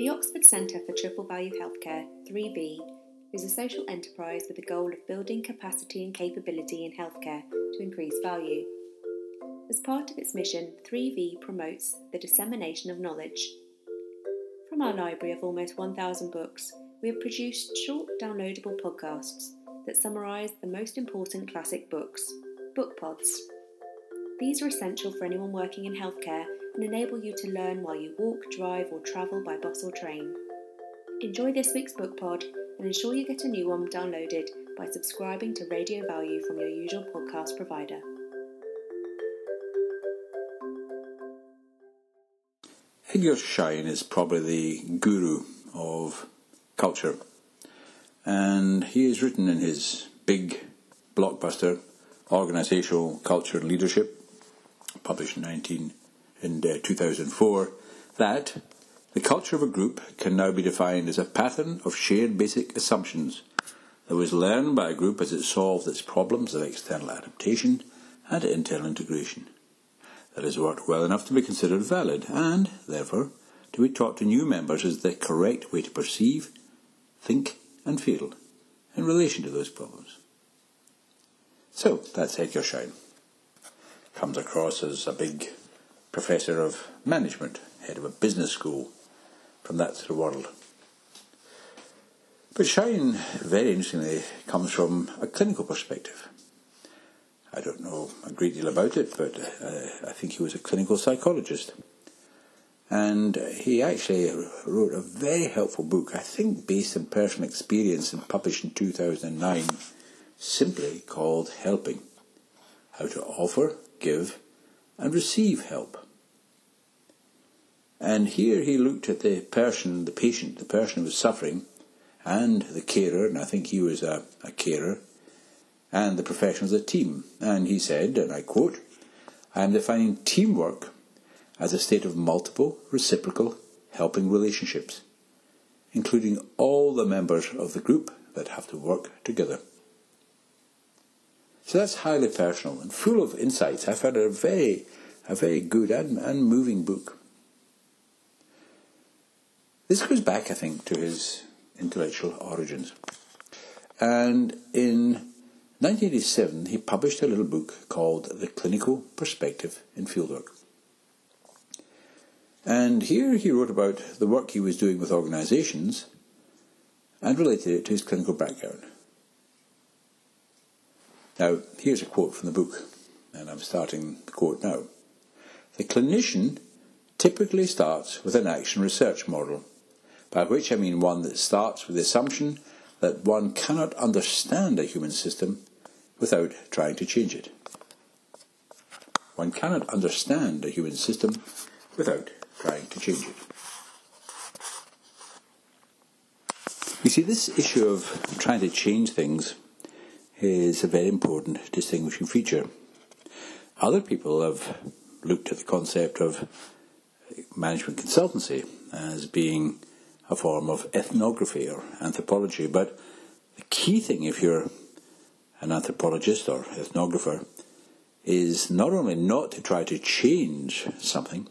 The Oxford Centre for Triple Value Healthcare, 3V, is a social enterprise with the goal of building capacity and capability in healthcare to increase value. As part of its mission, 3V promotes the dissemination of knowledge. From our library of almost 1,000 books, we have produced short downloadable podcasts that summarise the most important classic books, book pods. These are essential for anyone working in healthcare and enable you to learn while you walk, drive, or travel by bus or train. Enjoy this week's book pod and ensure you get a new one downloaded by subscribing to Radio Value from your usual podcast provider. Edgar Schein is probably the guru of culture, and he has written in his big blockbuster Organizational Culture and Leadership, published in 19 in uh, 2004, that the culture of a group can now be defined as a pattern of shared basic assumptions that was learned by a group as it solved its problems of external adaptation and internal integration. That has worked well enough to be considered valid and, therefore, to be taught to new members as the correct way to perceive, think, and feel in relation to those problems. So, that's Edgar Schein. Comes across as a big professor of management, head of a business school from that sort of world. But Schein, very interestingly, comes from a clinical perspective. I don't know a great deal about it, but uh, I think he was a clinical psychologist. And he actually wrote a very helpful book, I think based on personal experience and published in 2009, simply called Helping How to Offer, Give, and Receive Help. And here he looked at the person, the patient, the person who was suffering, and the carer, and I think he was a, a carer, and the professionals as a team. And he said, and I quote, I am defining teamwork as a state of multiple, reciprocal, helping relationships, including all the members of the group that have to work together. So that's highly personal and full of insights. I found it a very, a very good and, and moving book. This goes back, I think, to his intellectual origins. And in 1987, he published a little book called The Clinical Perspective in Fieldwork. And here he wrote about the work he was doing with organizations and related it to his clinical background. Now, here's a quote from the book, and I'm starting the quote now. The clinician typically starts with an action research model by which I mean one that starts with the assumption that one cannot understand a human system without trying to change it. One cannot understand a human system without trying to change it. You see, this issue of trying to change things is a very important distinguishing feature. Other people have looked at the concept of management consultancy as being a form of ethnography or anthropology. But the key thing, if you're an anthropologist or ethnographer, is not only not to try to change something,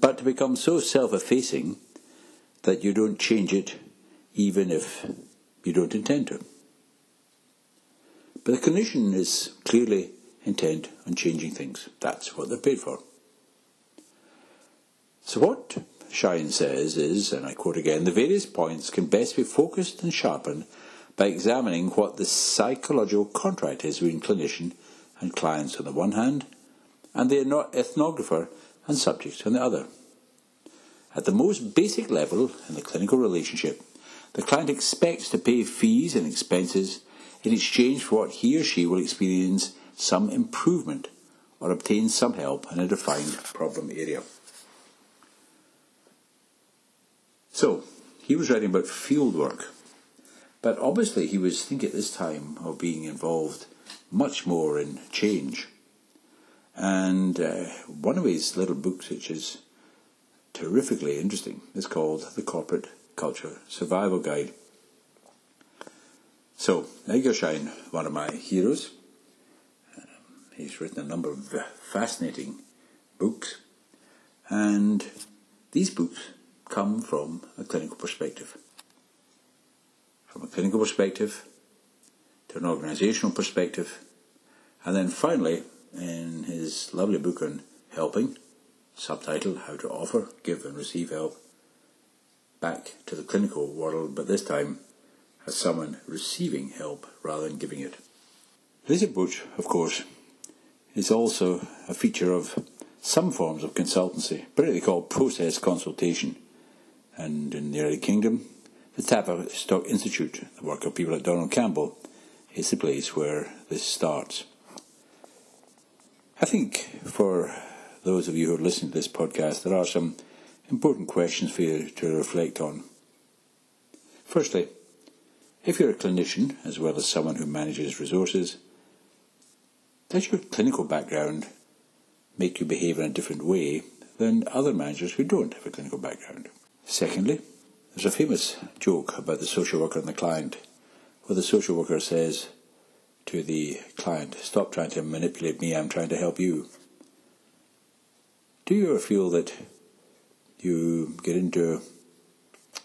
but to become so self effacing that you don't change it even if you don't intend to. But the clinician is clearly intent on changing things. That's what they're paid for. So, what Schein says is, and I quote again, the various points can best be focused and sharpened by examining what the psychological contract is between clinician and clients on the one hand, and the ethnographer and subject on the other. At the most basic level in the clinical relationship, the client expects to pay fees and expenses in exchange for what he or she will experience some improvement or obtain some help in a defined problem area. So, he was writing about field work, but obviously he was thinking at this time of being involved much more in change. And uh, one of his little books, which is terrifically interesting, is called The Corporate Culture Survival Guide. So, Edgar Schein, one of my heroes, he's written a number of fascinating books, and these books come from a clinical perspective. From a clinical perspective to an organisational perspective, and then finally, in his lovely book on helping, subtitled How to Offer, Give and Receive Help, back to the clinical world, but this time as someone receiving help rather than giving it. This approach, of course, is also a feature of some forms of consultancy, particularly called process consultation. And in the United Kingdom, the Tavistock Institute, the work of people like Donald Campbell, is the place where this starts. I think for those of you who are listening to this podcast, there are some important questions for you to reflect on. Firstly, if you're a clinician as well as someone who manages resources, does your clinical background make you behave in a different way than other managers who don't have a clinical background? Secondly, there's a famous joke about the social worker and the client, where the social worker says to the client, Stop trying to manipulate me, I'm trying to help you. Do you ever feel that you get into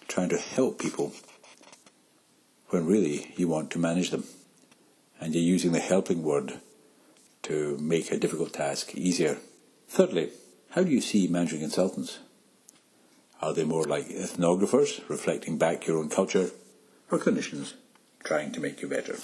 trying to help people when really you want to manage them? And you're using the helping word to make a difficult task easier. Thirdly, how do you see managing consultants? Are they more like ethnographers, reflecting back your own culture, or clinicians trying to make you better?